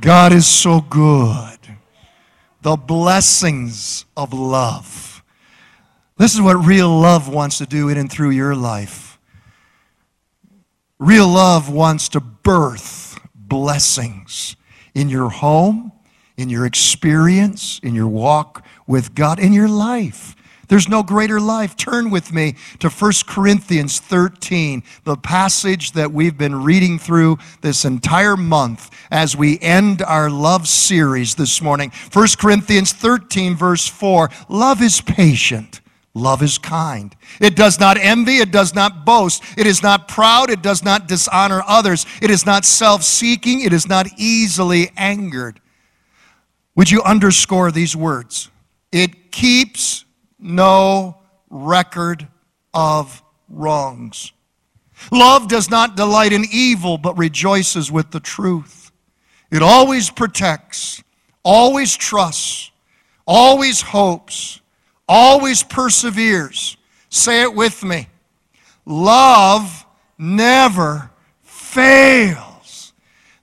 God is so good. The blessings of love. This is what real love wants to do in and through your life. Real love wants to birth blessings in your home, in your experience, in your walk with God, in your life. There's no greater life. Turn with me to 1 Corinthians 13, the passage that we've been reading through this entire month as we end our love series this morning. 1 Corinthians 13, verse 4 Love is patient. Love is kind. It does not envy. It does not boast. It is not proud. It does not dishonor others. It is not self seeking. It is not easily angered. Would you underscore these words? It keeps no record of wrongs. Love does not delight in evil, but rejoices with the truth. It always protects, always trusts, always hopes, always perseveres. Say it with me. Love never fails.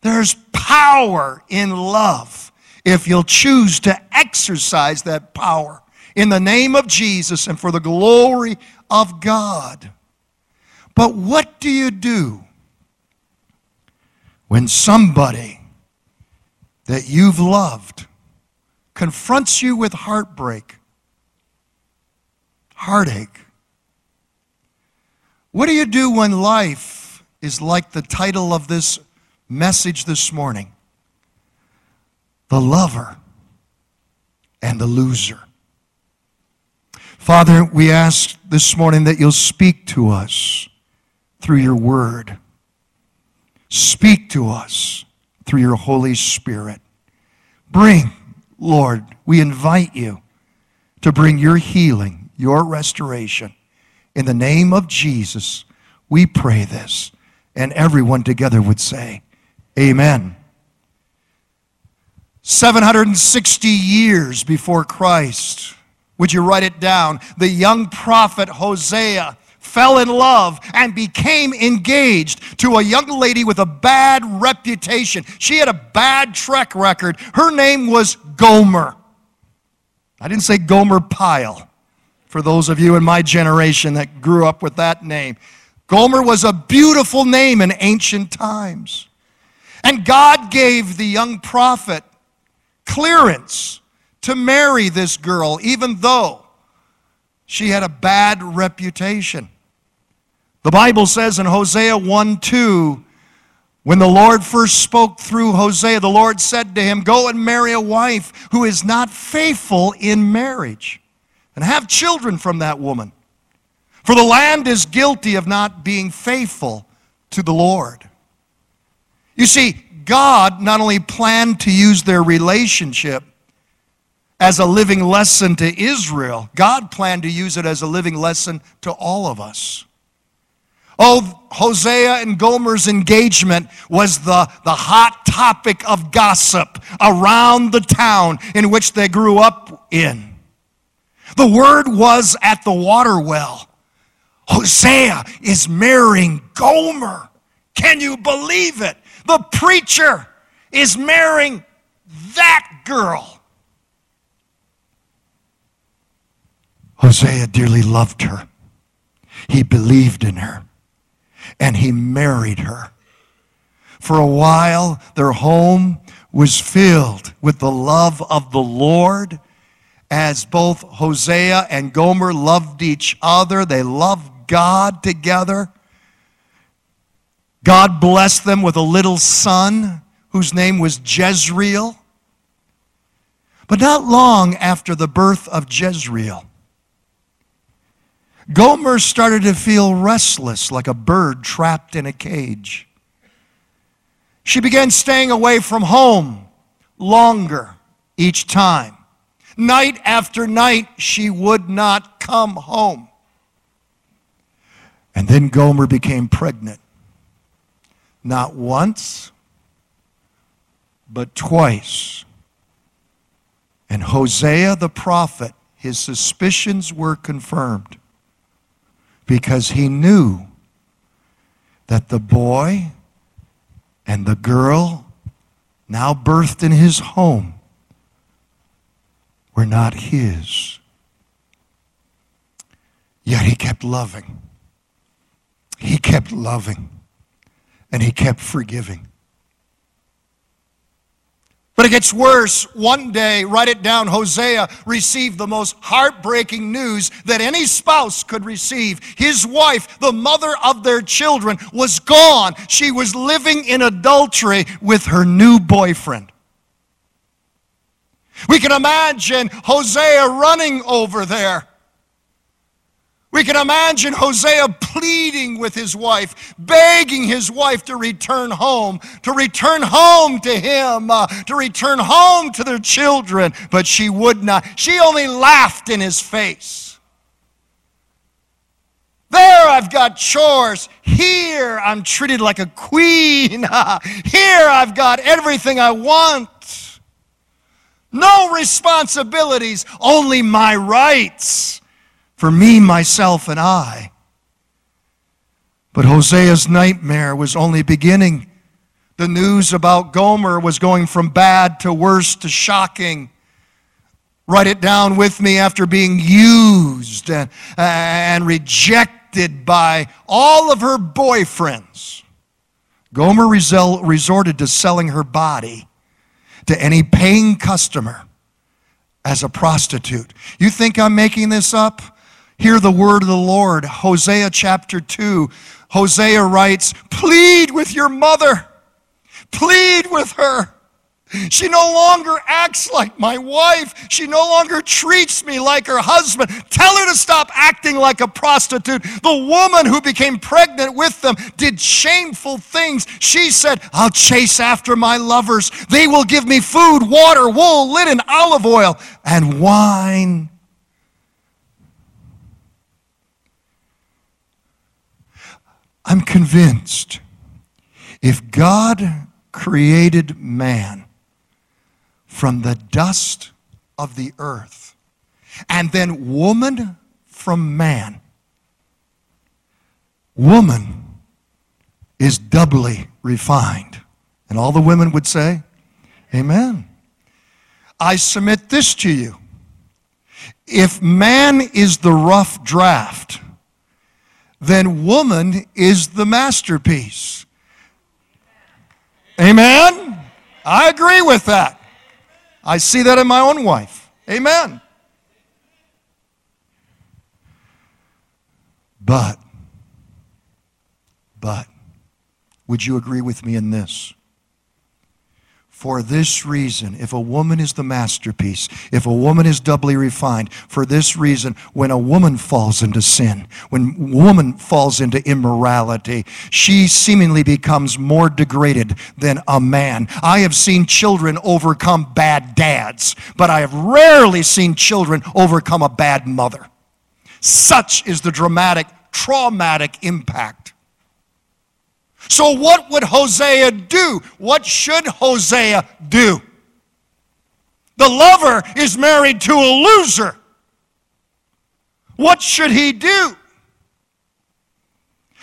There's power in love if you'll choose to exercise that power in the name of Jesus and for the glory of God. But what do you do when somebody that you've loved confronts you with heartbreak, heartache? What do you do when life is like the title of this message this morning? The lover and the loser. Father, we ask this morning that you'll speak to us through your word. Speak to us through your Holy Spirit. Bring, Lord, we invite you to bring your healing, your restoration. In the name of Jesus, we pray this. And everyone together would say, Amen. 760 years before Christ, would you write it down? The young prophet Hosea fell in love and became engaged to a young lady with a bad reputation. She had a bad track record. Her name was Gomer. I didn't say Gomer Pyle, for those of you in my generation that grew up with that name. Gomer was a beautiful name in ancient times. And God gave the young prophet clearance to marry this girl, even though she had a bad reputation. The Bible says in Hosea 1 2, when the Lord first spoke through Hosea, the Lord said to him, Go and marry a wife who is not faithful in marriage, and have children from that woman. For the land is guilty of not being faithful to the Lord. You see, God not only planned to use their relationship as a living lesson to Israel, God planned to use it as a living lesson to all of us. Oh, Hosea and Gomer's engagement was the, the hot topic of gossip around the town in which they grew up in. The word was at the water well. Hosea is marrying Gomer. Can you believe it? The preacher is marrying that girl. Hosea dearly loved her. He believed in her. And he married her. For a while, their home was filled with the love of the Lord as both Hosea and Gomer loved each other. They loved God together. God blessed them with a little son whose name was Jezreel. But not long after the birth of Jezreel, Gomer started to feel restless like a bird trapped in a cage. She began staying away from home longer each time. Night after night, she would not come home. And then Gomer became pregnant. Not once, but twice. And Hosea the prophet, his suspicions were confirmed because he knew that the boy and the girl now birthed in his home, were not his. Yet he kept loving. He kept loving. And he kept forgiving. But it gets worse. One day, write it down, Hosea received the most heartbreaking news that any spouse could receive. His wife, the mother of their children, was gone. She was living in adultery with her new boyfriend. We can imagine Hosea running over there we can imagine Hosea pleading with his wife, begging his wife to return home, to return home to him, uh, to return home to their children, but she would not. She only laughed in his face. There I've got chores. Here I'm treated like a queen. Here I've got everything I want. No responsibilities, only my rights for me, myself, and I. But Hosea's nightmare was only beginning. The news about Gomer was going from bad to worse to shocking. Write it down with me after being used and, and rejected by all of her boyfriends. Gomer resorted to selling her body to any paying customer as a prostitute. You think I'm making this up? Hear the word of the Lord. Hosea chapter 2. Hosea writes, Plead with your mother. Plead with her. She no longer acts like my wife. She no longer treats me like her husband. Tell her to stop acting like a prostitute. The woman who became pregnant with them did shameful things. She said, I'll chase after my lovers. They will give me food, water, wool, linen, olive oil, and wine. I'm convinced if God created man from the dust of the earth and then woman from man, woman is doubly refined. And all the women would say, Amen. I submit this to you. If man is the rough draft, then woman is the masterpiece. Amen? I agree with that. I see that in my own wife. Amen. But, but, would you agree with me in this? For this reason, if a woman is the masterpiece, if a woman is doubly refined, for this reason, when a woman falls into sin, when woman falls into immorality, she seemingly becomes more degraded than a man. I have seen children overcome bad dads, but I have rarely seen children overcome a bad mother. Such is the dramatic, traumatic impact so, what would Hosea do? What should Hosea do? The lover is married to a loser. What should he do?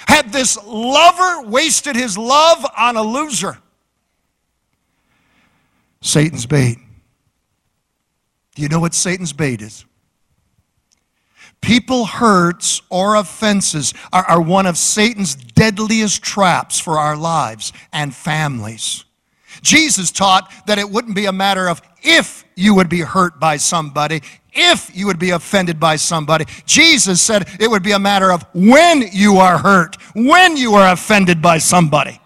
Had this lover wasted his love on a loser? Satan's bait. Do you know what Satan's bait is? People hurts or offenses are, are, one of Satan's deadliest traps for our lives and families. Jesus taught that it wouldn't be a matter of if you would be hurt by somebody, if you would be offended by somebody. Jesus said it would be a matter of when you are hurt, when you are offended by somebody.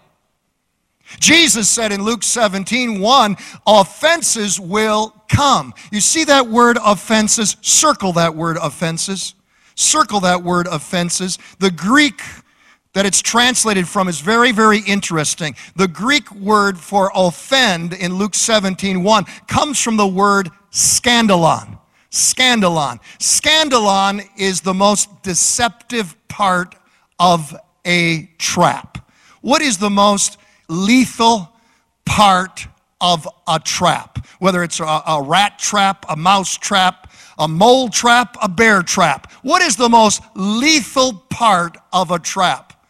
Jesus said in Luke 17, 1, offenses will come. You see that word offenses? Circle that word offenses. Circle that word offenses. The Greek that it's translated from is very, very interesting. The Greek word for offend in Luke 17, 1 comes from the word scandalon. Scandalon. Scandalon is the most deceptive part of a trap. What is the most lethal part of a trap, whether it's a, a, rat trap, a mouse trap, a mole trap, a bear trap. What is the most lethal part of a trap?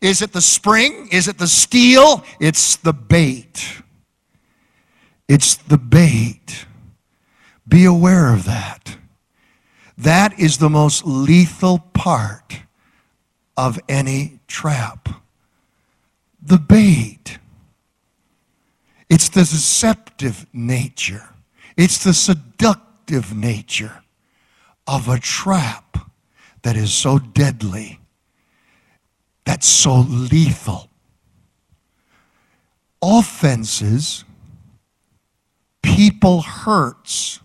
Is it the spring? Is it the steel? It's the bait. It's the bait. Be aware of that. That is the most lethal part of any trap. The bait. It's the deceptive nature. It's the seductive nature of a trap that is so deadly, that's so lethal. Offenses, people hurts,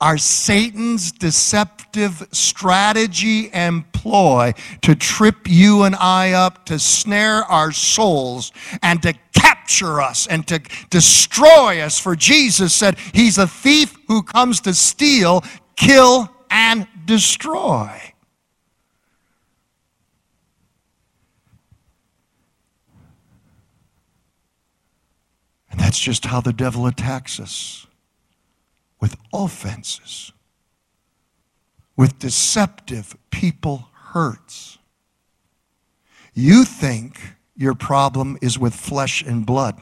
are Satan's deceptive strategy and ploy to trip you and I up, to snare our souls, and to capture us and to destroy us. For Jesus said, He's a thief who comes to steal, kill, and destroy. And that's just how the devil attacks us with offenses, with deceptive people hurts. You think your problem is with flesh and blood.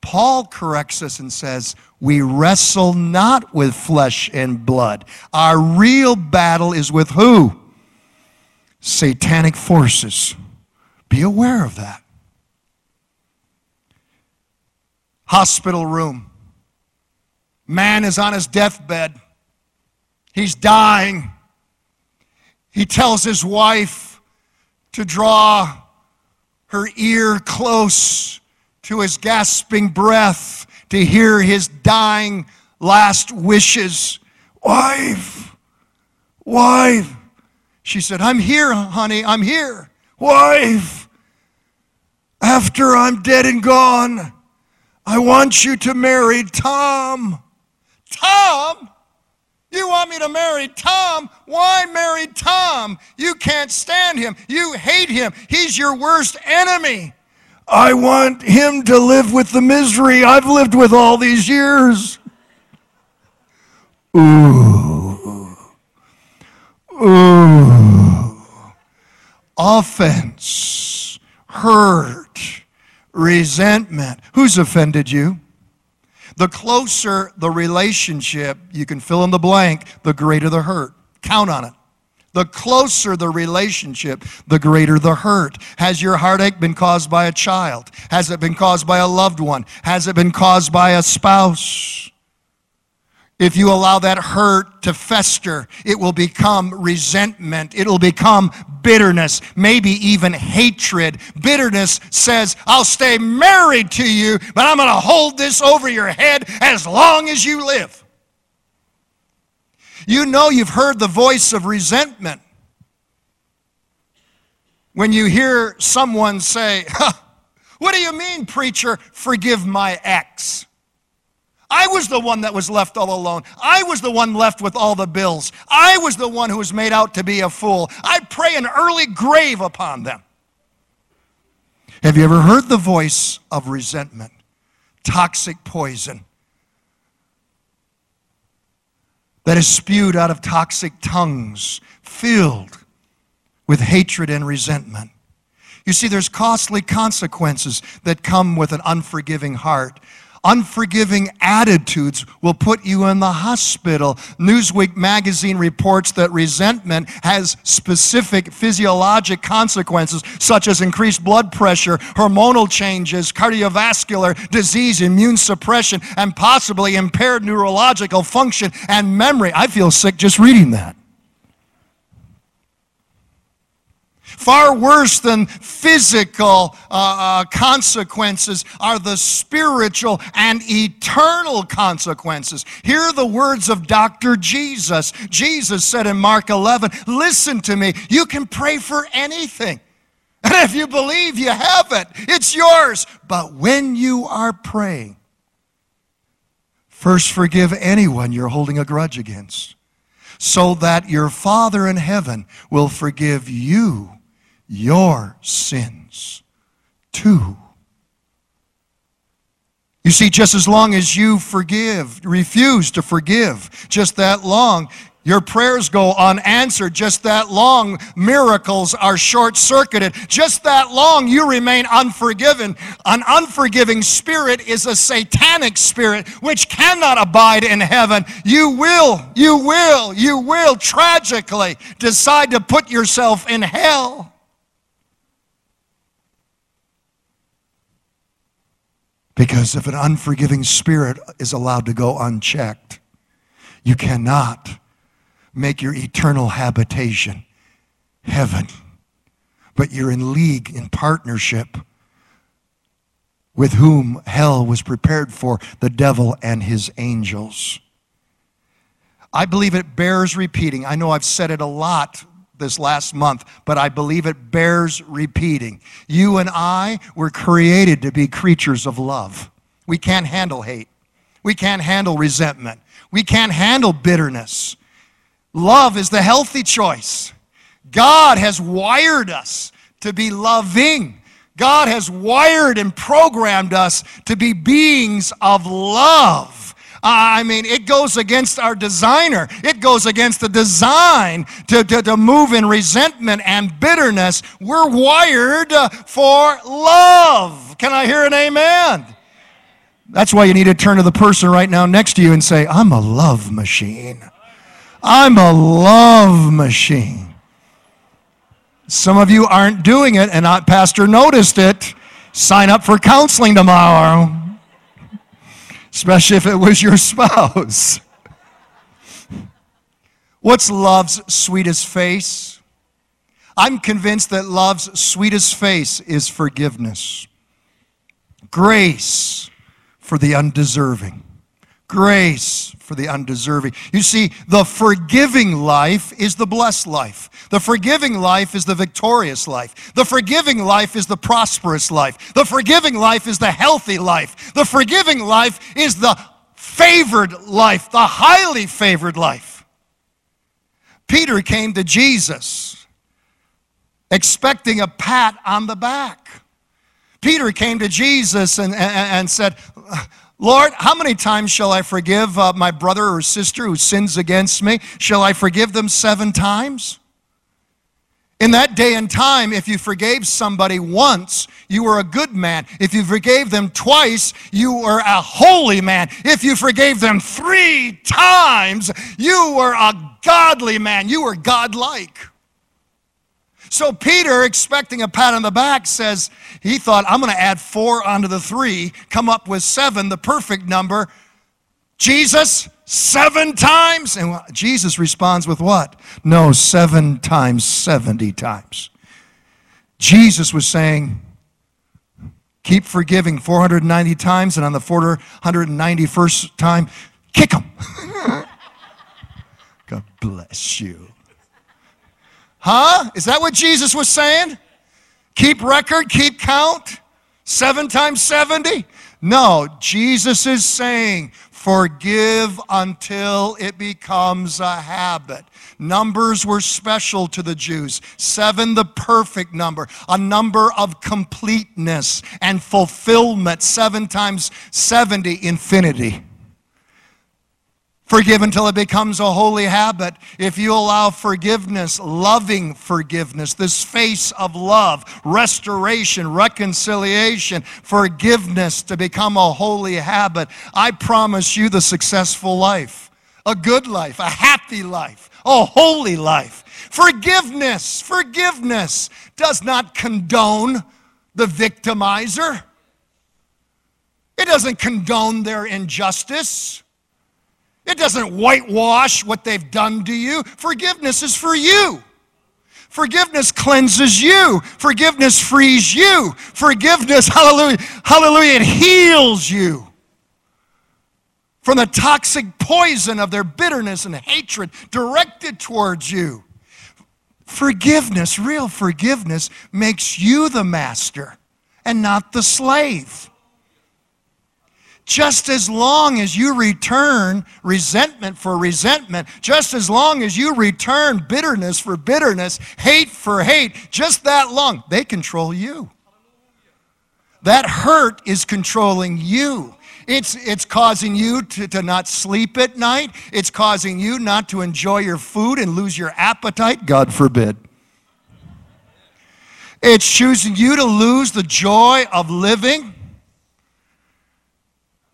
Paul corrects us and says, We wrestle not with flesh and blood. Our real battle is with who? Satanic forces. Be aware of that. Hospital room. Man is on his deathbed. He's dying. He tells his wife to draw her ear close to his gasping breath to hear his dying last wishes. Wife, wife. She said, I'm here, honey, I'm here. Wife, after I'm dead and gone, I want you to marry Tom. Tom? You want me to marry Tom? Why marry Tom? You can't stand him. You hate him. He's your worst enemy. I want him to live with the misery I've lived with all these years. Ooh. Ooh. Offense, hurt, resentment. Who's offended you? The closer the relationship, you can fill in the blank, the greater the hurt. Count on it. The closer the relationship, the greater the hurt. Has your heartache been caused by a child? Has it been caused by a loved one? Has it been caused by a spouse? If you allow that hurt to fester, it will become resentment. It'll become bitterness, maybe even hatred. Bitterness says, I'll stay married to you, but I'm going to hold this over your head as long as you live. You know you've heard the voice of resentment when you hear someone say, What do you mean, preacher, forgive my ex? I was the one that was left all alone. I was the one left with all the bills. I was the one who was made out to be a fool. I pray an early grave upon them. Have you ever heard the voice of resentment? Toxic poison that is spewed out of toxic tongues, filled with hatred and resentment. You see, there's costly consequences that come with an unforgiving heart. Unforgiving attitudes will put you in the hospital. Newsweek magazine reports that resentment has specific physiologic consequences, such as increased blood pressure, hormonal changes, cardiovascular disease, immune suppression, and possibly impaired neurological function and memory. I feel sick just reading that. Far worse than physical uh, uh, consequences are the spiritual and eternal consequences. Here are the words of Dr. Jesus. Jesus said in Mark 11, Listen to me, you can pray for anything. And if you believe you have it, it's yours. But when you are praying, first forgive anyone you're holding a grudge against, so that your Father in heaven will forgive you your sins too. You see, just as long as you forgive, refuse to forgive, just that long, Your prayers go unanswered just that long. Miracles are short circuited. Just that long, you remain unforgiven. An unforgiving spirit is a satanic spirit which cannot abide in heaven. You will, you will, you will tragically decide to put yourself in hell. Because if an unforgiving spirit is allowed to go unchecked, you cannot make your eternal habitation heaven. But you're in league, in partnership with whom hell was prepared for the devil and his angels. I believe it bears repeating. I know I've said it a lot this last month, but I believe it bears repeating. You and I were created to be creatures of love. We can't handle hate. We can't handle resentment. We can't handle bitterness. Love is the healthy choice. God has wired us to be loving. God has wired and programmed us to be beings of love. I mean, it goes against our designer. It goes against the design to, to, to move in resentment and bitterness. We're wired uh, for love. Can I hear an amen? That's why you need to turn to the person right now next to you and say, I'm a love machine. I'm a love machine. Some of you aren't doing it, and Pastor noticed it. Sign up for counseling tomorrow, especially if it was your spouse. What's love's sweetest face? I'm convinced that love's sweetest face is forgiveness, grace for the undeserving grace for the undeserving. You see, the forgiving life is the blessed life. The forgiving life is the victorious life. The forgiving life is the prosperous life. The forgiving life is the healthy life. The forgiving life is the favored life, the highly favored life. Peter came to Jesus expecting a pat on the back. Peter came to Jesus and, and, and said, Lord, how many times shall I forgive uh, my brother or sister who sins against me? Shall I forgive them seven times? In that day and time, if you forgave somebody once, you were a good man. If you forgave them twice, you were a holy man. If you forgave them three times, you were a godly man. You were godlike. So Peter, expecting a pat on the back, says he thought, I'm going to add four onto the three, come up with seven, the perfect number. Jesus, seven times? And Jesus responds with what? No, seven times 70 times. Jesus was saying, keep forgiving 490 times, and on the 491st time, kick them. God bless you. Huh? Is that what Jesus was saying? Keep record, keep count? Seven times 70? No, Jesus is saying, forgive until it becomes a habit. Numbers were special to the Jews. Seven, the perfect number, a number of completeness and fulfillment. Seven times 70, infinity. Forgive until it becomes a holy habit. If you allow forgiveness, loving forgiveness, this face of love, restoration, reconciliation, forgiveness to become a holy habit, I promise you the successful life, a good life, a happy life, a holy life. Forgiveness, forgiveness does not condone the victimizer. It doesn't condone their injustice. It doesn't whitewash what they've done to you. Forgiveness is for you. Forgiveness cleanses you. Forgiveness frees you. Forgiveness, hallelujah, hallelujah, it heals you from the toxic poison of their bitterness and hatred directed towards you. Forgiveness, real forgiveness, makes you the master and not the slave just as long as you return resentment for resentment, just as long as you return bitterness for bitterness, hate for hate, just that long, they control you. That hurt is controlling you. It's, it's causing you to, to not sleep at night. It's causing you not to enjoy your food and lose your appetite. God forbid. It's choosing you to lose the joy of living.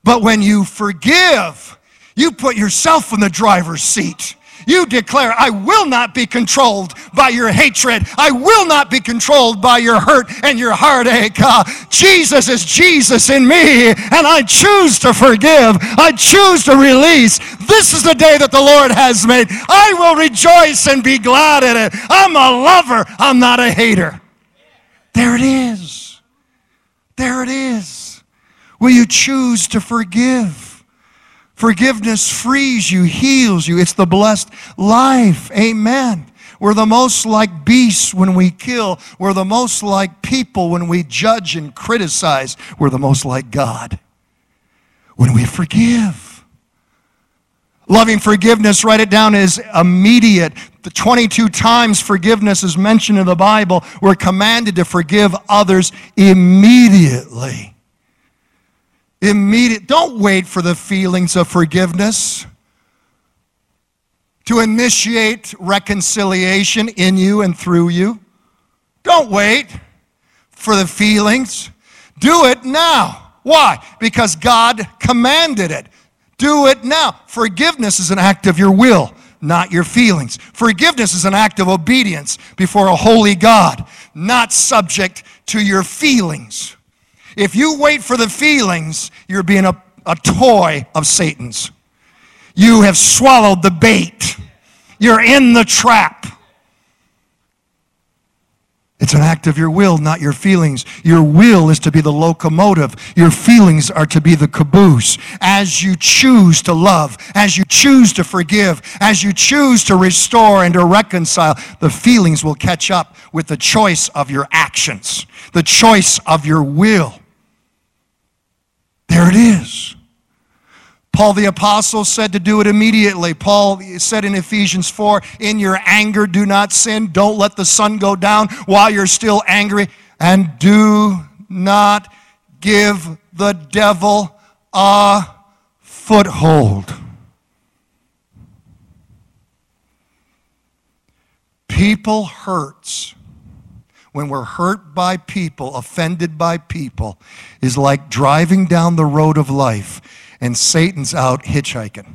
But when you forgive, you put yourself in the driver's seat. You declare, I will not be controlled by your hatred. I will not be controlled by your hurt and your heartache. Uh, Jesus is Jesus in me, and I choose to forgive. I choose to release. This is the day that the Lord has made. I will rejoice and be glad in it. I'm a lover, I'm not a hater. There it is. There it is. Will you choose to forgive? Forgiveness frees you, heals you. It's the blessed life. Amen. We're the most like beasts when we kill. We're the most like people when we judge and criticize. We're the most like God when we forgive. Loving forgiveness, write it down, is immediate. The 22 times forgiveness is mentioned in the Bible. We're commanded to forgive others immediately. Immediate. Don't wait for the feelings of forgiveness to initiate reconciliation in you and through you. Don't wait for the feelings. Do it now. Why? Because God commanded it. Do it now. Forgiveness is an act of your will, not your feelings. Forgiveness is an act of obedience before a holy God, not subject to your feelings. If you wait for the feelings, you're being a, a toy of Satan's. You have swallowed the bait. You're in the trap. It's an act of your will, not your feelings. Your will is to be the locomotive. Your feelings are to be the caboose. As you choose to love, as you choose to forgive, as you choose to restore and to reconcile, the feelings will catch up with the choice of your actions, the choice of your will. There it is. Paul the Apostle said to do it immediately. Paul said in Ephesians 4 In your anger, do not sin. Don't let the sun go down while you're still angry. And do not give the devil a foothold. People hurts when we're hurt by people, offended by people, is like driving down the road of life and Satan's out hitchhiking.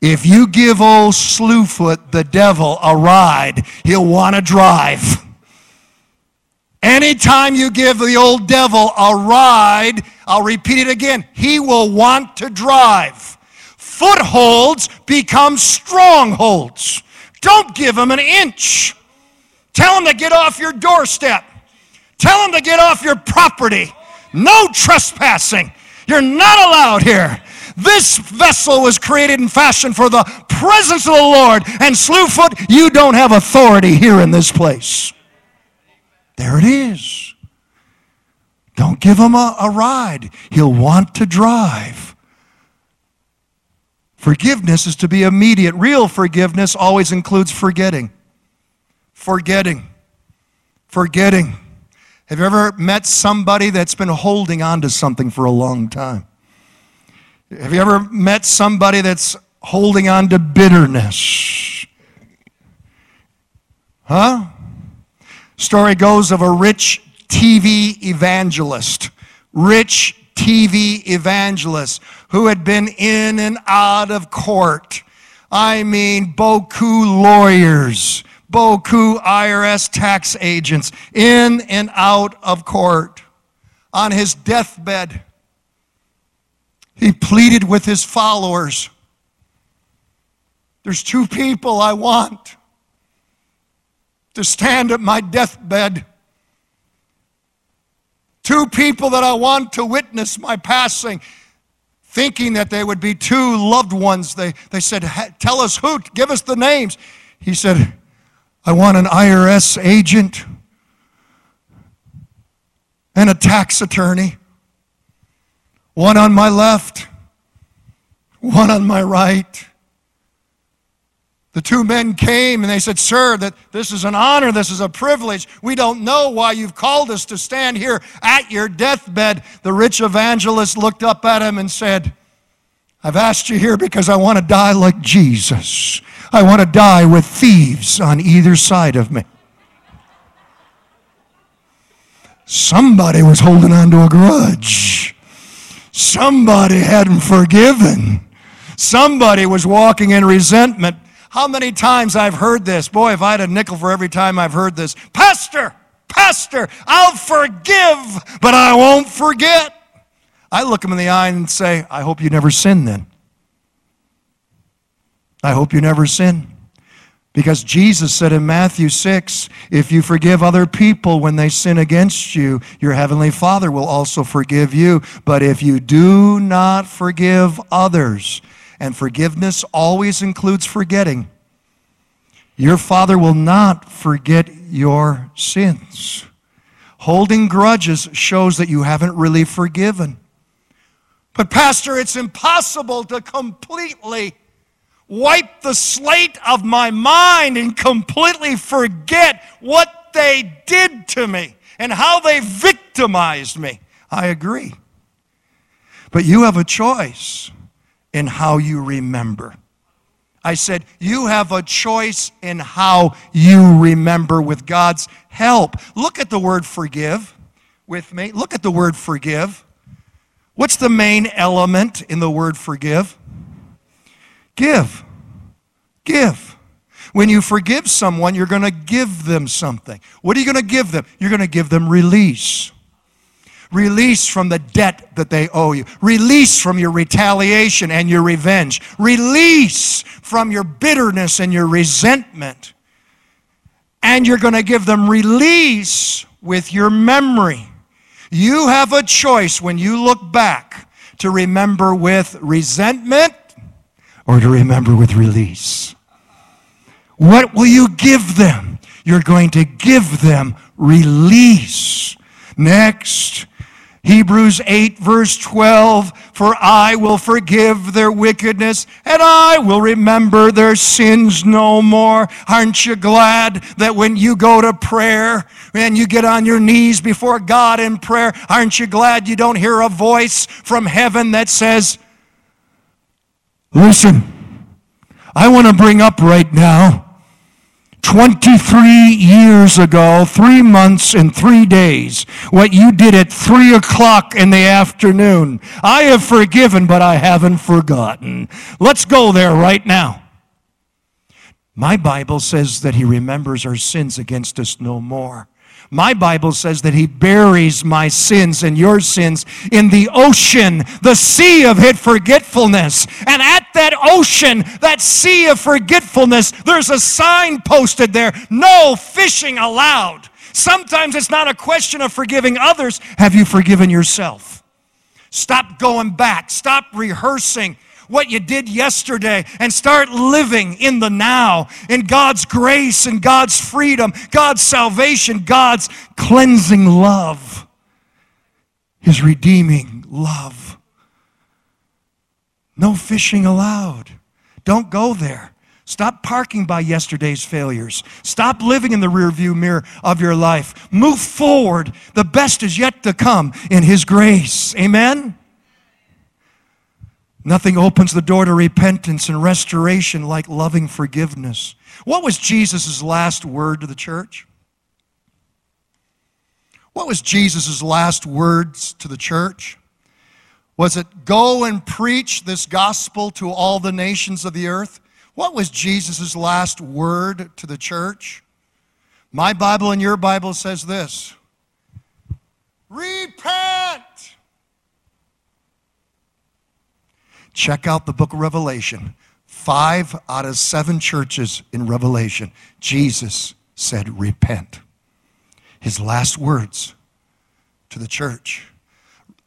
If you give old Slewfoot, the devil, a ride, he'll want to drive. Anytime you give the old devil a ride, I'll repeat it again, he will want to drive. Footholds become strongholds. Don't give him an inch. Tell him to get off your doorstep. Tell him to get off your property. No trespassing. You're not allowed here. This vessel was created and fashioned for the presence of the Lord. And Slewfoot, you don't have authority here in this place. There it is. Don't give him a, a ride. He'll want to drive. Forgiveness is to be immediate. Real forgiveness always includes forgetting. Forgetting. Forgetting. Have you ever met somebody that's been holding on to something for a long time? Have you ever met somebody that's holding on to bitterness? Huh? Story goes of a rich TV evangelist. Rich TV evangelist who had been in and out of court. I mean, Boku lawyers, Boku IRS tax agents, in and out of court. On his deathbed, he pleaded with his followers There's two people I want to stand at my deathbed Two people that I want to witness my passing, thinking that they would be two loved ones. They, they said, Tell us who, give us the names. He said, I want an IRS agent and a tax attorney. One on my left, one on my right. The two men came and they said, Sir, that this is an honor, this is a privilege. We don't know why you've called us to stand here at your deathbed. The rich evangelist looked up at him and said, I've asked you here because I want to die like Jesus. I want to die with thieves on either side of me. Somebody was holding on to a grudge. Somebody hadn't forgiven. Somebody was walking in resentment. How many times I've heard this? Boy, if I had a nickel for every time I've heard this. Pastor, Pastor, I'll forgive, but I won't forget. I look him in the eye and say, I hope you never sin then. I hope you never sin. Because Jesus said in Matthew 6, if you forgive other people when they sin against you, your heavenly Father will also forgive you. But if you do not forgive others, and forgiveness always includes forgetting, your Father will not forget your sins. Holding grudges shows that you haven't really forgiven. But, Pastor, it's impossible to completely wipe the slate of my mind and completely forget what they did to me and how they victimized me. I agree. But you have a choice in how you remember. I said, you have a choice in how you remember with God's help. Look at the word forgive with me. Look at the word forgive. What's the main element in the word forgive? Give. Give. When you forgive someone, you're going to give them something. What are you going to give them? You're going to give them release. Release from the debt that they owe you. Release from your retaliation and your revenge. Release from your bitterness and your resentment. And you're going to give them release with your memory. You have a choice when you look back to remember with resentment or to remember with release. What will you give them? You're going to give them release. Next, Hebrews 8, verse 12 For I will forgive their wickedness, and I will remember their sins no more. Aren't you glad that when you go to prayer and you get on your knees before God in prayer, aren't you glad you don't hear a voice from heaven that says, Listen, I want to bring up right now 23 years ago, three months and three days, what you did at three o'clock in the afternoon. I have forgiven, but I haven't forgotten. Let's go there right now. My Bible says that He remembers our sins against us no more. My Bible says that He buries my sins and your sins in the ocean, the sea of hid forgetfulness. And at that ocean, that sea of forgetfulness, there's a sign posted there no fishing allowed. Sometimes it's not a question of forgiving others. Have you forgiven yourself? Stop going back. Stop rehearsing what you did yesterday and start living in the now, in God's grace and God's freedom, God's salvation, God's cleansing love, His redeeming love. No fishing allowed. Don't go there. Stop parking by yesterday's failures. Stop living in the rearview mirror of your life. Move forward. The best is yet to come in His grace. Amen? Nothing opens the door to repentance and restoration like loving forgiveness. What was Jesus' last word to the church? What was Jesus' last words to the church? Was it go and preach this gospel to all the nations of the earth? What was Jesus' last word to the church? My Bible and your Bible says this Repent! Check out the book of Revelation. Five out of seven churches in Revelation, Jesus said, Repent. His last words to the church.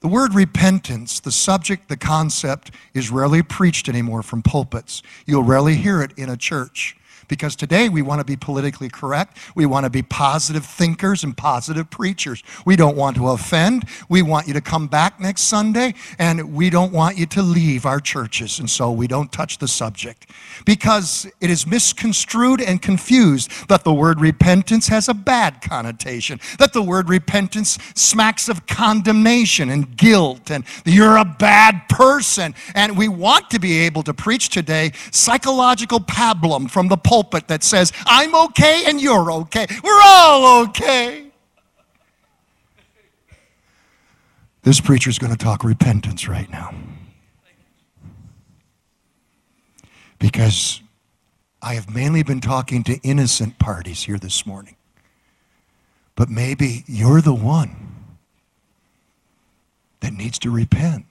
The word repentance, the subject, the concept, is rarely preached anymore from pulpits. You'll rarely hear it in a church Because today we want to be politically correct. We want to be positive thinkers and positive preachers. We don't want to offend. We want you to come back next Sunday, and we don't want you to leave our churches. And so we don't touch the subject. Because it is misconstrued and confused that the word repentance has a bad connotation, that the word repentance smacks of condemnation and guilt, and you're a bad person. And we want to be able to preach today psychological pablum from the pulpit pulpit that says, I'm okay and you're okay. We're all okay. This preacher's going to talk repentance right now. Because I have mainly been talking to innocent parties here this morning. But maybe you're the one that needs to repent.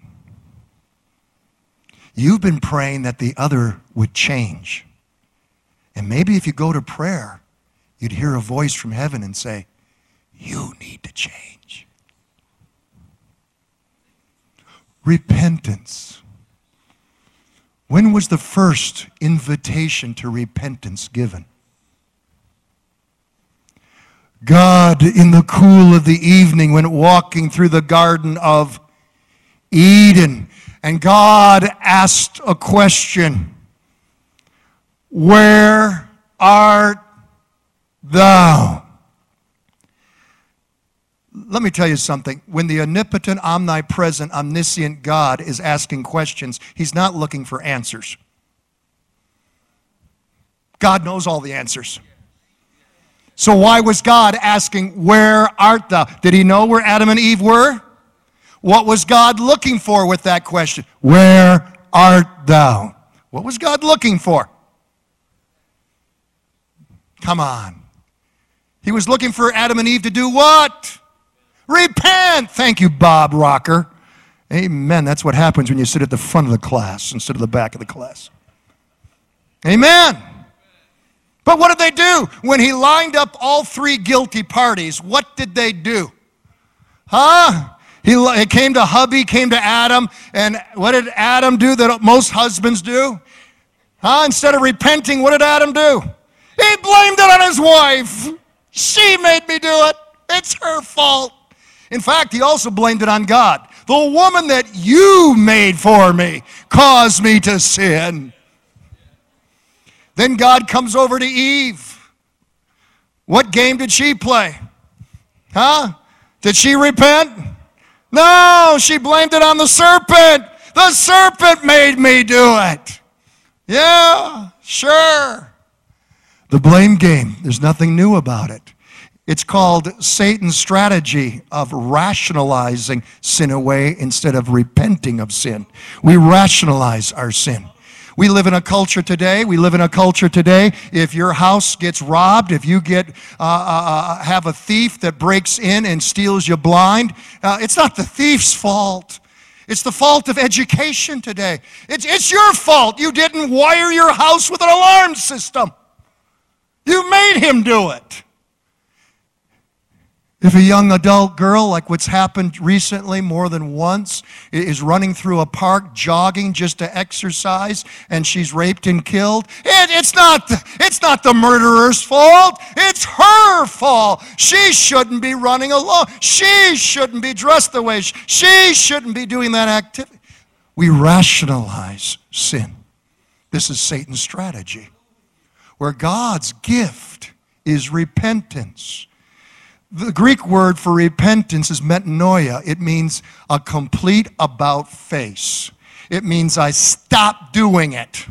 You've been praying that the other would change. And maybe if you go to prayer, you'd hear a voice from heaven and say, You need to change. Repentance. When was the first invitation to repentance given? God, in the cool of the evening, when walking through the Garden of Eden, and God asked a question where art thou? Let me tell you something. When the omnipotent, omnipresent, omniscient God is asking questions, he's not looking for answers. God knows all the answers. So, why was God asking, Where art thou? Did he know where Adam and Eve were? What was God looking for with that question? Where art thou? What was God looking for? Come on. He was looking for Adam and Eve to do what? Repent. Thank you, Bob Rocker. Amen. That's what happens when you sit at the front of the class instead of the back of the class. Amen. But what did they do? When he lined up all three guilty parties, what did they do? Huh? He, he came to hubby, came to Adam, and what did Adam do that most husbands do? Huh? Instead of repenting, what did Adam do? He blamed it on his wife. She made me do it. It's her fault. In fact, he also blamed it on God. The woman that you made for me caused me to sin. Then God comes over to Eve. What game did she play? Huh? Did she repent? No, she blamed it on the serpent. The serpent made me do it. Yeah, sure. The blame game, there's nothing new about it. It's called Satan's strategy of rationalizing sin away instead of repenting of sin. We rationalize our sin. We live in a culture today. We live in a culture today. If your house gets robbed, if you get uh, uh, uh have a thief that breaks in and steals you blind, uh, it's not the thief's fault. It's the fault of education today. It's, it's your fault. You didn't wire your house with an alarm system. You made him do it. If a young adult girl, like what's happened recently more than once, is running through a park jogging just to exercise and she's raped and killed, it, it's, not the, it's not the murderer's fault. It's her fault. She shouldn't be running alone. She shouldn't be dressed the way she, she shouldn't be doing that activity. We rationalize sin. This is Satan's strategy where God's gift is repentance. The Greek word for repentance is metanoia. It means a complete about face. It means I stop doing it.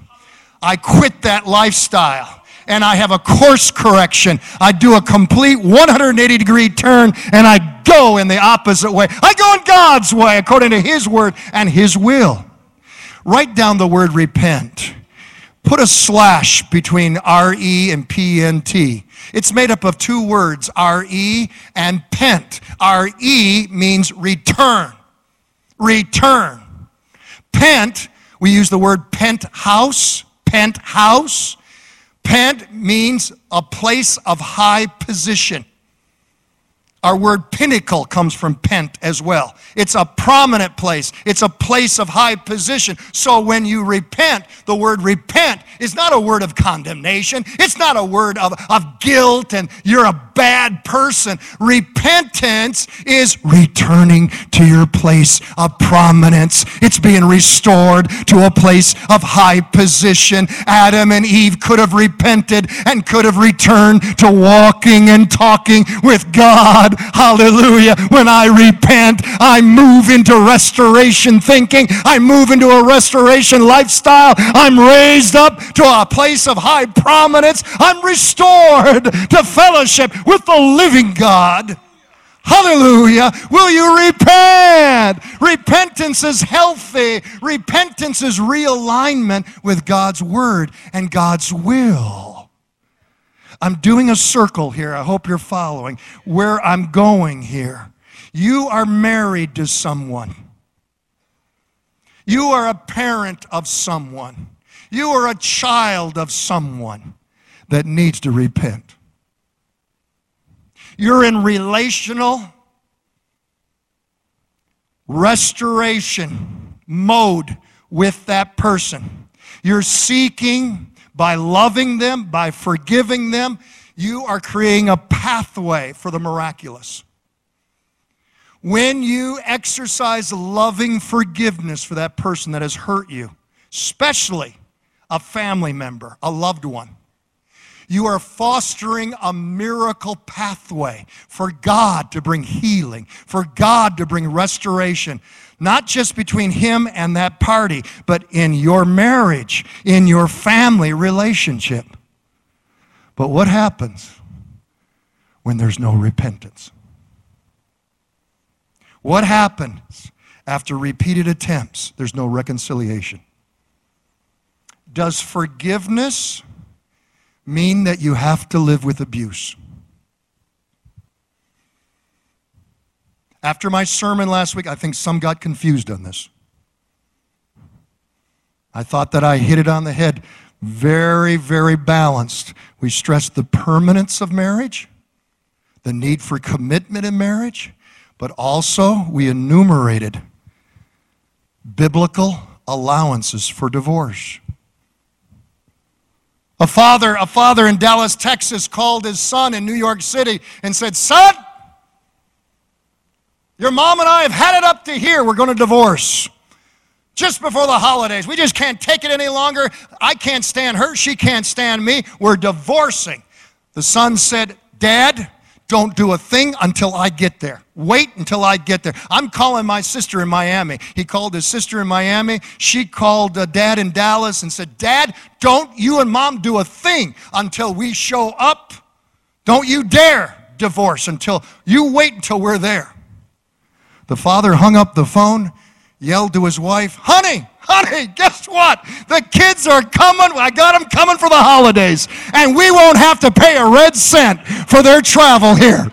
I quit that lifestyle and I have a course correction. I do a complete 180 degree turn and I go in the opposite way. I go in God's way according to His word and His will. Write down the word repent. Put a slash between RE and PNT. It's made up of two words, RE and pent. RE means return. Return. Pent, we use the word penthouse. Penthouse. Pent means a place of high position. Our word pinnacle comes from pent as well. It's a prominent place. It's a place of high position. So when you repent, the word repent is not a word of condemnation. It's not a word of, of guilt and you're a bad person. Repentance is returning to your place of prominence. It's being restored to a place of high position. Adam and Eve could have repented and could have returned to walking and talking with God God. Hallelujah. When I repent, I move into restoration thinking. I move into a restoration lifestyle. I'm raised up to a place of high prominence. I'm restored to fellowship with the living God. Hallelujah. Will you repent? Repentance is healthy. Repentance is realignment with God's word and God's will. I'm doing a circle here. I hope you're following where I'm going here. You are married to someone. You are a parent of someone. You are a child of someone that needs to repent. You're in relational restoration mode with that person. You're seeking by loving them, by forgiving them, you are creating a pathway for the miraculous. When you exercise loving forgiveness for that person that has hurt you, especially a family member, a loved one, you are fostering a miracle pathway for God to bring healing, for God to bring restoration, not just between him and that party, but in your marriage, in your family relationship. But what happens when there's no repentance? What happens after repeated attempts? There's no reconciliation. Does forgiveness mean that you have to live with abuse? After my sermon last week, I think some got confused on this. I thought that I hit it on the head. Very, very balanced. We stressed the permanence of marriage, the need for commitment in marriage, but also we enumerated biblical allowances for divorce. A father, a father in Dallas, Texas called his son in New York City and said, Son, your mom and I have had it up to here. We're going to divorce. Just before the holidays. We just can't take it any longer. I can't stand her. She can't stand me. We're divorcing. The son said, Dad, don't do a thing until I get there. Wait until I get there. I'm calling my sister in Miami. He called his sister in Miami. She called uh, dad in Dallas and said, Dad, don't you and mom do a thing until we show up. Don't you dare divorce until you wait until we're there. The father hung up the phone, yelled to his wife, Honey, honey, guess what? The kids are coming. I got them coming for the holidays, and we won't have to pay a red cent for their travel here.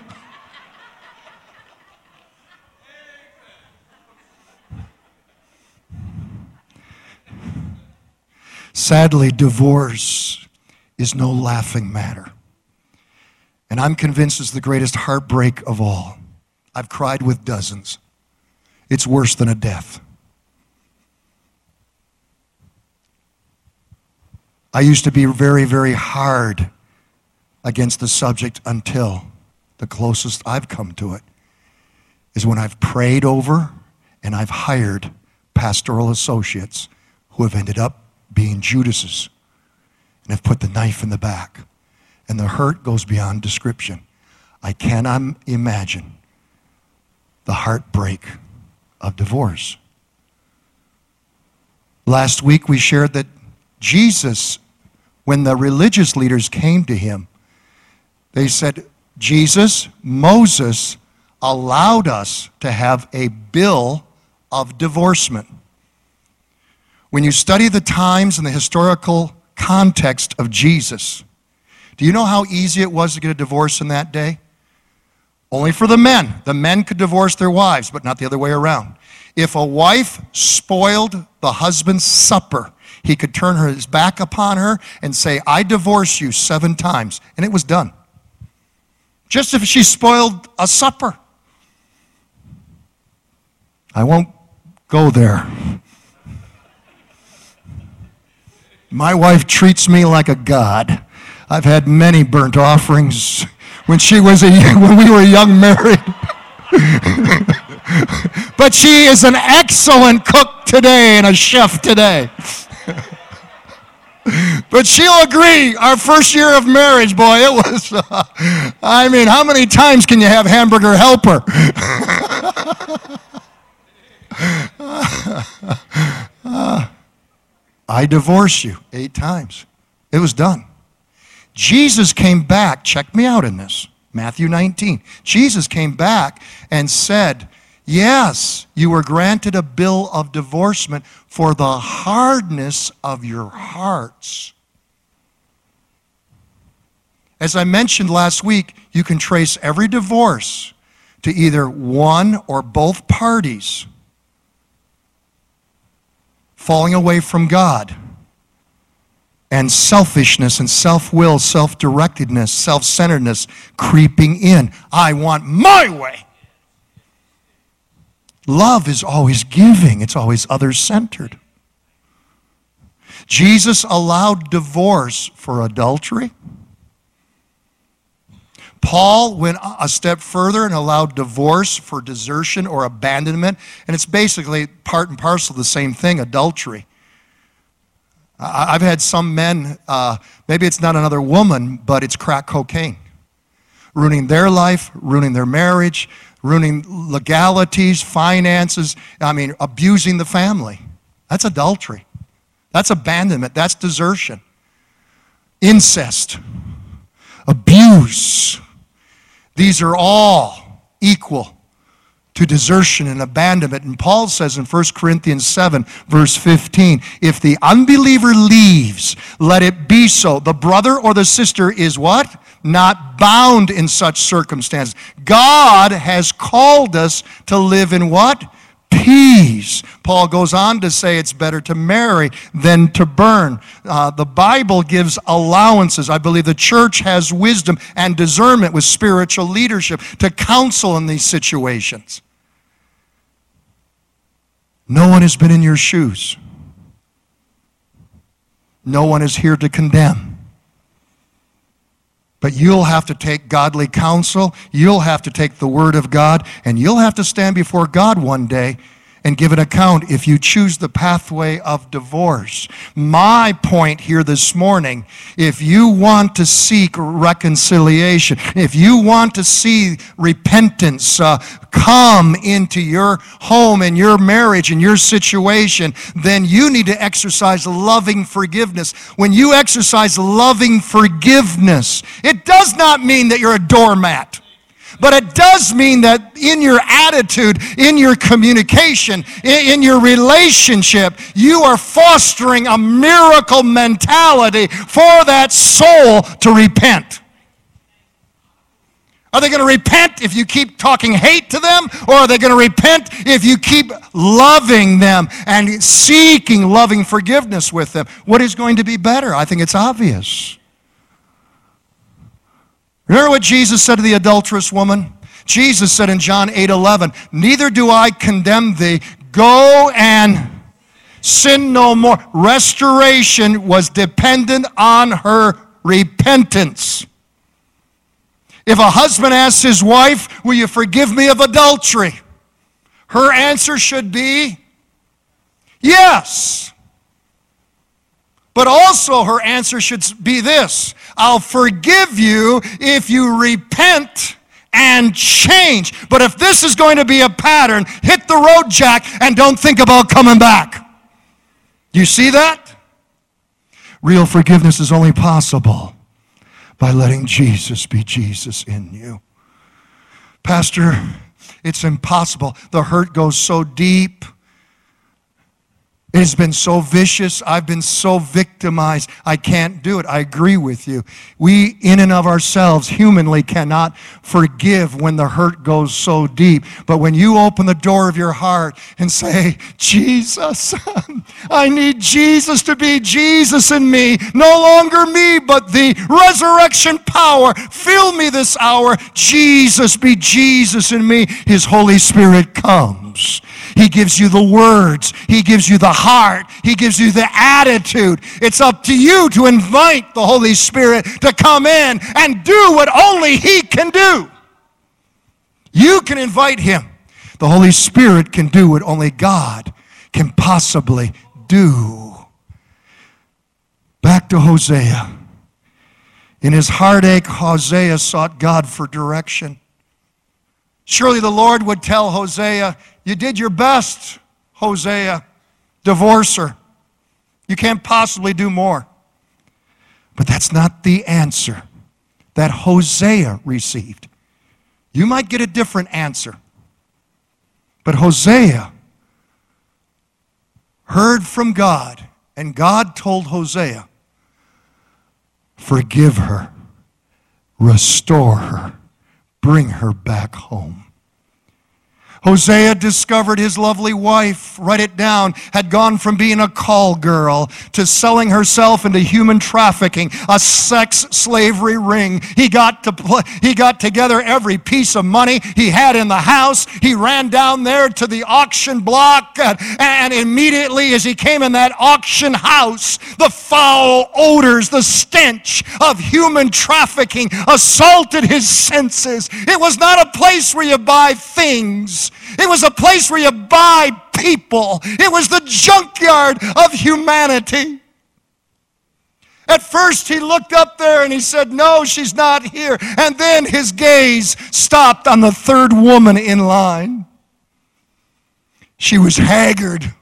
Sadly, divorce is no laughing matter. And I'm convinced it's the greatest heartbreak of all. I've cried with dozens. It's worse than a death. I used to be very, very hard against the subject until the closest I've come to it is when I've prayed over and I've hired pastoral associates who have ended up being Judases and have put the knife in the back. And the hurt goes beyond description. I cannot imagine the heartbreak of divorce. Last week we shared that Jesus, when the religious leaders came to him, they said, Jesus, Moses allowed us to have a bill of divorcement. When you study the times and the historical context of Jesus, do you know how easy it was to get a divorce in that day? Only for the men. The men could divorce their wives, but not the other way around. If a wife spoiled the husband's supper, he could turn his back upon her and say, I divorce you seven times. And it was done. Just if she spoiled a supper. I won't go there. My wife treats me like a god. I've had many burnt offerings when she was a when we were young married. but she is an excellent cook today and a chef today. but she'll agree, our first year of marriage, boy, it was, uh, I mean, how many times can you have hamburger helper? uh, I divorce you eight times. It was done. Jesus came back, check me out in this, Matthew 19. Jesus came back and said, Yes, you were granted a bill of divorcement for the hardness of your hearts. As I mentioned last week, you can trace every divorce to either one or both parties falling away from God and selfishness and self will, self directedness, self centeredness creeping in. I want my way. Love is always giving, it's always other centered. Jesus allowed divorce for adultery. Paul went a step further and allowed divorce for desertion or abandonment. And it's basically part and parcel of the same thing adultery. I've had some men, uh, maybe it's not another woman, but it's crack cocaine. Ruining their life, ruining their marriage, ruining legalities, finances, I mean, abusing the family. That's adultery. That's abandonment. That's desertion. Incest. Abuse. These are all equal to desertion and abandonment. And Paul says in 1 Corinthians 7, verse 15, if the unbeliever leaves, let it be so. The brother or the sister is what? not bound in such circumstances. God has called us to live in what? Peace. Paul goes on to say it's better to marry than to burn. Uh, the Bible gives allowances. I believe the church has wisdom and discernment with spiritual leadership to counsel in these situations. No one has been in your shoes. No one is here to condemn. But you'll have to take godly counsel. You'll have to take the word of God, and you'll have to stand before God one day and give an account if you choose the pathway of divorce. My point here this morning if you want to seek reconciliation, if you want to see repentance uh, come into your home and your marriage and your situation, then you need to exercise loving forgiveness. When you exercise loving forgiveness, it does not mean that you're a doormat. But it does mean that in your attitude, in your communication, in, your relationship, you are fostering a miracle mentality for that soul to repent. Are they going to repent if you keep talking hate to them? Or are they going to repent if you keep loving them and seeking loving forgiveness with them? What is going to be better? I think it's obvious. Remember what Jesus said to the adulterous woman? Jesus said in John 8 11, Neither do I condemn thee. Go and sin no more. Restoration was dependent on her repentance. If a husband asks his wife, Will you forgive me of adultery? Her answer should be, Yes. But also, her answer should be this I'll forgive you if you repent and change. But if this is going to be a pattern, hit the road, Jack, and don't think about coming back. You see that? Real forgiveness is only possible by letting Jesus be Jesus in you. Pastor, it's impossible. The hurt goes so deep It has been so vicious. I've been so victimized. I can't do it. I agree with you. We, in and of ourselves, humanly cannot forgive when the hurt goes so deep. But when you open the door of your heart and say, Jesus, I need Jesus to be Jesus in me, no longer me, but the resurrection power. Fill me this hour. Jesus, be Jesus in me. His Holy Spirit comes he gives you the words. He gives you the heart. He gives you the attitude. It's up to you to invite the Holy Spirit to come in and do what only He can do. You can invite Him. The Holy Spirit can do what only God can possibly do. Back to Hosea. In his heartache, Hosea sought God for direction. Surely the Lord would tell Hosea, you did your best, Hosea. Divorce her. You can't possibly do more. But that's not the answer that Hosea received. You might get a different answer. But Hosea heard from God, and God told Hosea, Forgive her, restore her, bring her back home. Hosea discovered his lovely wife, write it down, had gone from being a call girl to selling herself into human trafficking, a sex slavery ring. He got to play, he got together every piece of money he had in the house. He ran down there to the auction block and, and immediately as he came in that auction house, the foul odors, the stench of human trafficking assaulted his senses. It was not a place where you buy things. It was a place where you buy people. It was the junkyard of humanity. At first, he looked up there and he said, No, she's not here. And then his gaze stopped on the third woman in line. She was haggard.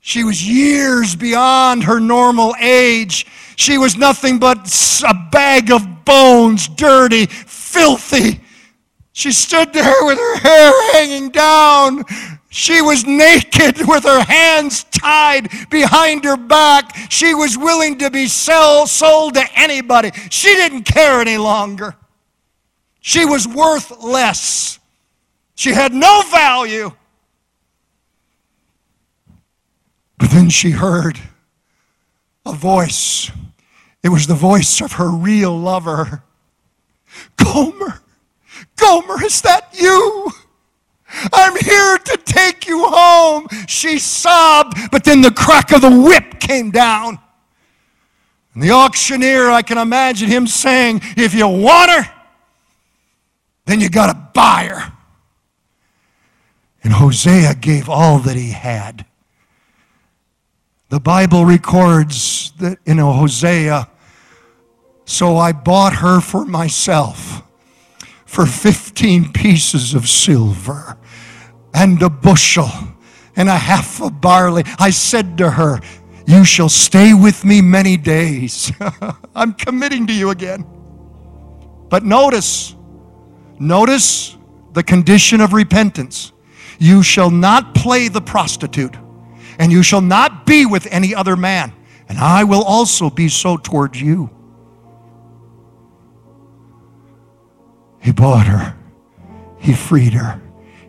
She was years beyond her normal age. She was nothing but a bag of bones, dirty, filthy. She stood there with her hair hanging down. She was naked with her hands tied behind her back. She was willing to be sell, sold to anybody. She didn't care any longer. She was worth less. She had no value. But then she heard a voice. It was the voice of her real lover. Gomer. Gomer, is that you? I'm here to take you home. She sobbed, but then the crack of the whip came down. And the auctioneer, I can imagine him saying, If you want her, then you got to buy her. And Hosea gave all that he had. The Bible records that in Hosea, so I bought her for myself for 15 pieces of silver and a bushel and a half of barley. I said to her, You shall stay with me many days. I'm committing to you again. But notice, notice the condition of repentance. You shall not play the prostitute, and you shall not be with any other man, and I will also be so towards you. He bought her. He freed her.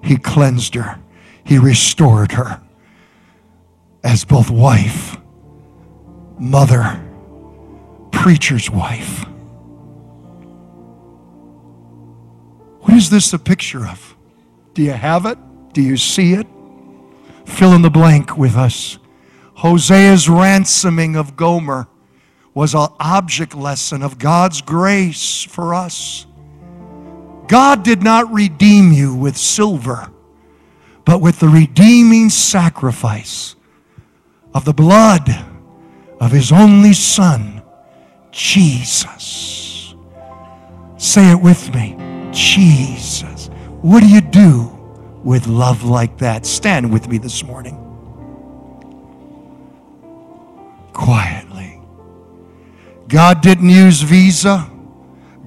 He cleansed her. He restored her as both wife, mother, preacher's wife. What is this a picture of? Do you have it? Do you see it? Fill in the blank with us. Hosea's ransoming of Gomer was an object lesson of God's grace for us. God did not redeem you with silver, but with the redeeming sacrifice of the blood of his only Son, Jesus. Say it with me Jesus. What do you do with love like that? Stand with me this morning. Quietly. God didn't use Visa.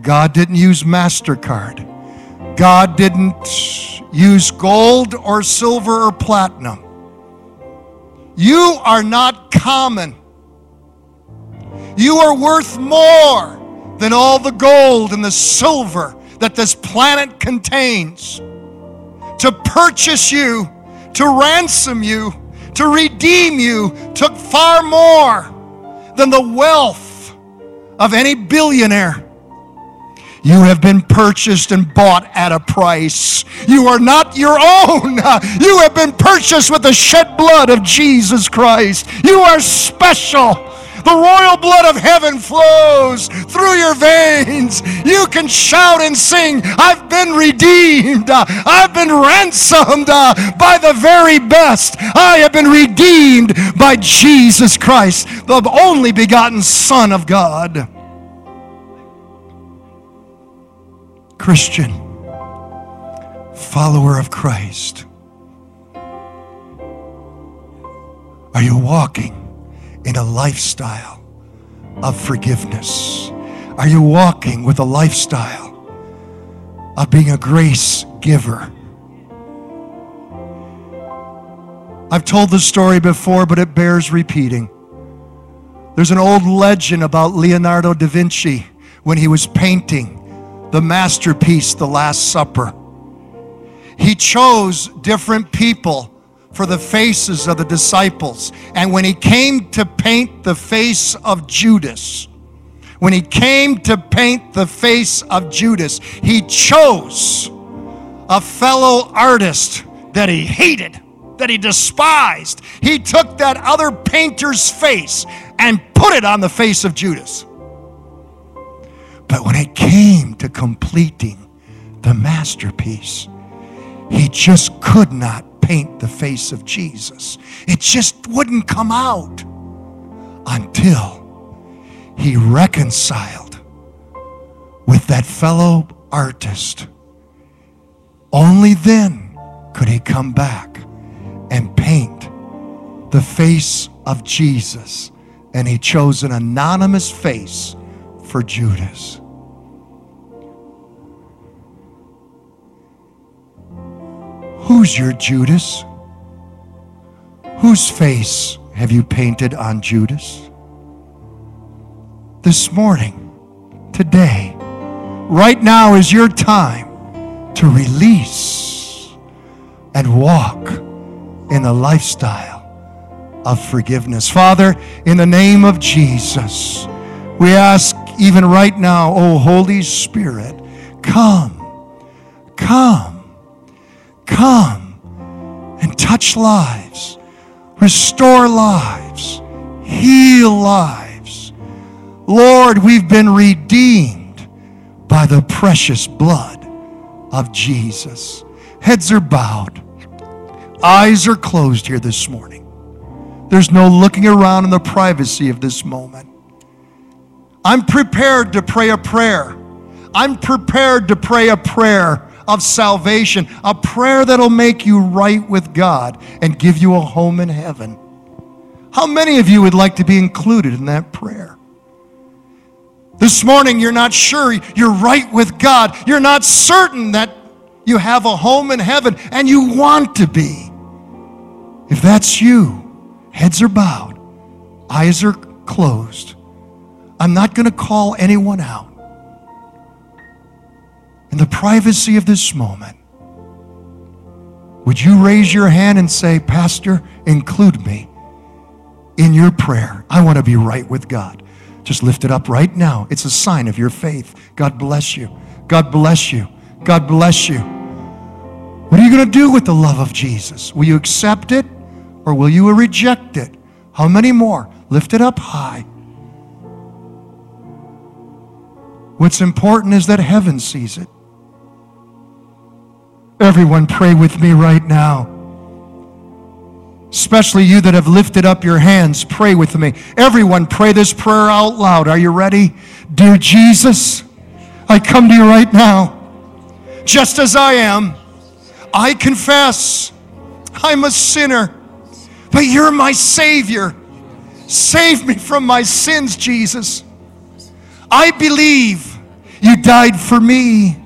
God didn't use MasterCard. God didn't use gold or silver or platinum. You are not common. You are worth more than all the gold and the silver that this planet contains. To purchase you, to ransom you, to redeem you took far more than the wealth of any billionaire. You have been purchased and bought at a price. You are not your own. You have been purchased with the shed blood of Jesus Christ. You are special. The royal blood of heaven flows through your veins. You can shout and sing, I've been redeemed. I've been ransomed by the very best. I have been redeemed by Jesus Christ, the only begotten Son of God. Christian, follower of Christ, are you walking in a lifestyle of forgiveness? Are you walking with a lifestyle of being a grace giver? I've told this story before, but it bears repeating. There's an old legend about Leonardo da Vinci when he was painting the masterpiece, The Last Supper. He chose different people for the faces of the disciples. And when he came to paint the face of Judas, when he came to paint the face of Judas, he chose a fellow artist that he hated, that he despised. He took that other painter's face and put it on the face of Judas. But when it came to completing the masterpiece, he just could not paint the face of Jesus. It just wouldn't come out until he reconciled with that fellow artist. Only then could he come back and paint the face of Jesus. And he chose an anonymous face for Judas. Who's your Judas? Whose face have you painted on Judas? This morning, today, right now is your time to release and walk in the lifestyle of forgiveness. Father, in the name of Jesus, we ask even right now, oh Holy Spirit, come, come Come and touch lives, restore lives, heal lives. Lord, we've been redeemed by the precious blood of Jesus. Heads are bowed, eyes are closed here this morning. There's no looking around in the privacy of this moment. I'm prepared to pray a prayer. I'm prepared to pray a prayer of salvation, a prayer that'll make you right with God and give you a home in heaven. How many of you would like to be included in that prayer? This morning, you're not sure you're right with God. You're not certain that you have a home in heaven and you want to be. If that's you, heads are bowed, eyes are closed. I'm not going to call anyone out in the privacy of this moment, would you raise your hand and say, Pastor, include me in your prayer? I want to be right with God. Just lift it up right now. It's a sign of your faith. God bless you. God bless you. God bless you. What are you going to do with the love of Jesus? Will you accept it or will you reject it? How many more? Lift it up high. What's important is that heaven sees it. Everyone, pray with me right now. Especially you that have lifted up your hands, pray with me. Everyone, pray this prayer out loud. Are you ready? Dear Jesus, I come to you right now, just as I am. I confess I'm a sinner, but you're my Savior. Save me from my sins, Jesus. I believe you died for me.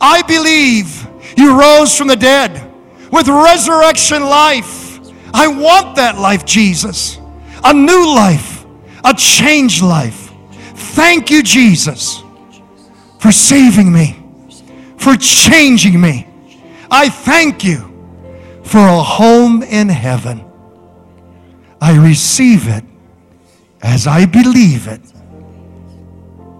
I believe you rose from the dead with resurrection life. I want that life, Jesus. A new life, a changed life. Thank you, Jesus, for saving me, for changing me. I thank you for a home in heaven. I receive it as I believe it.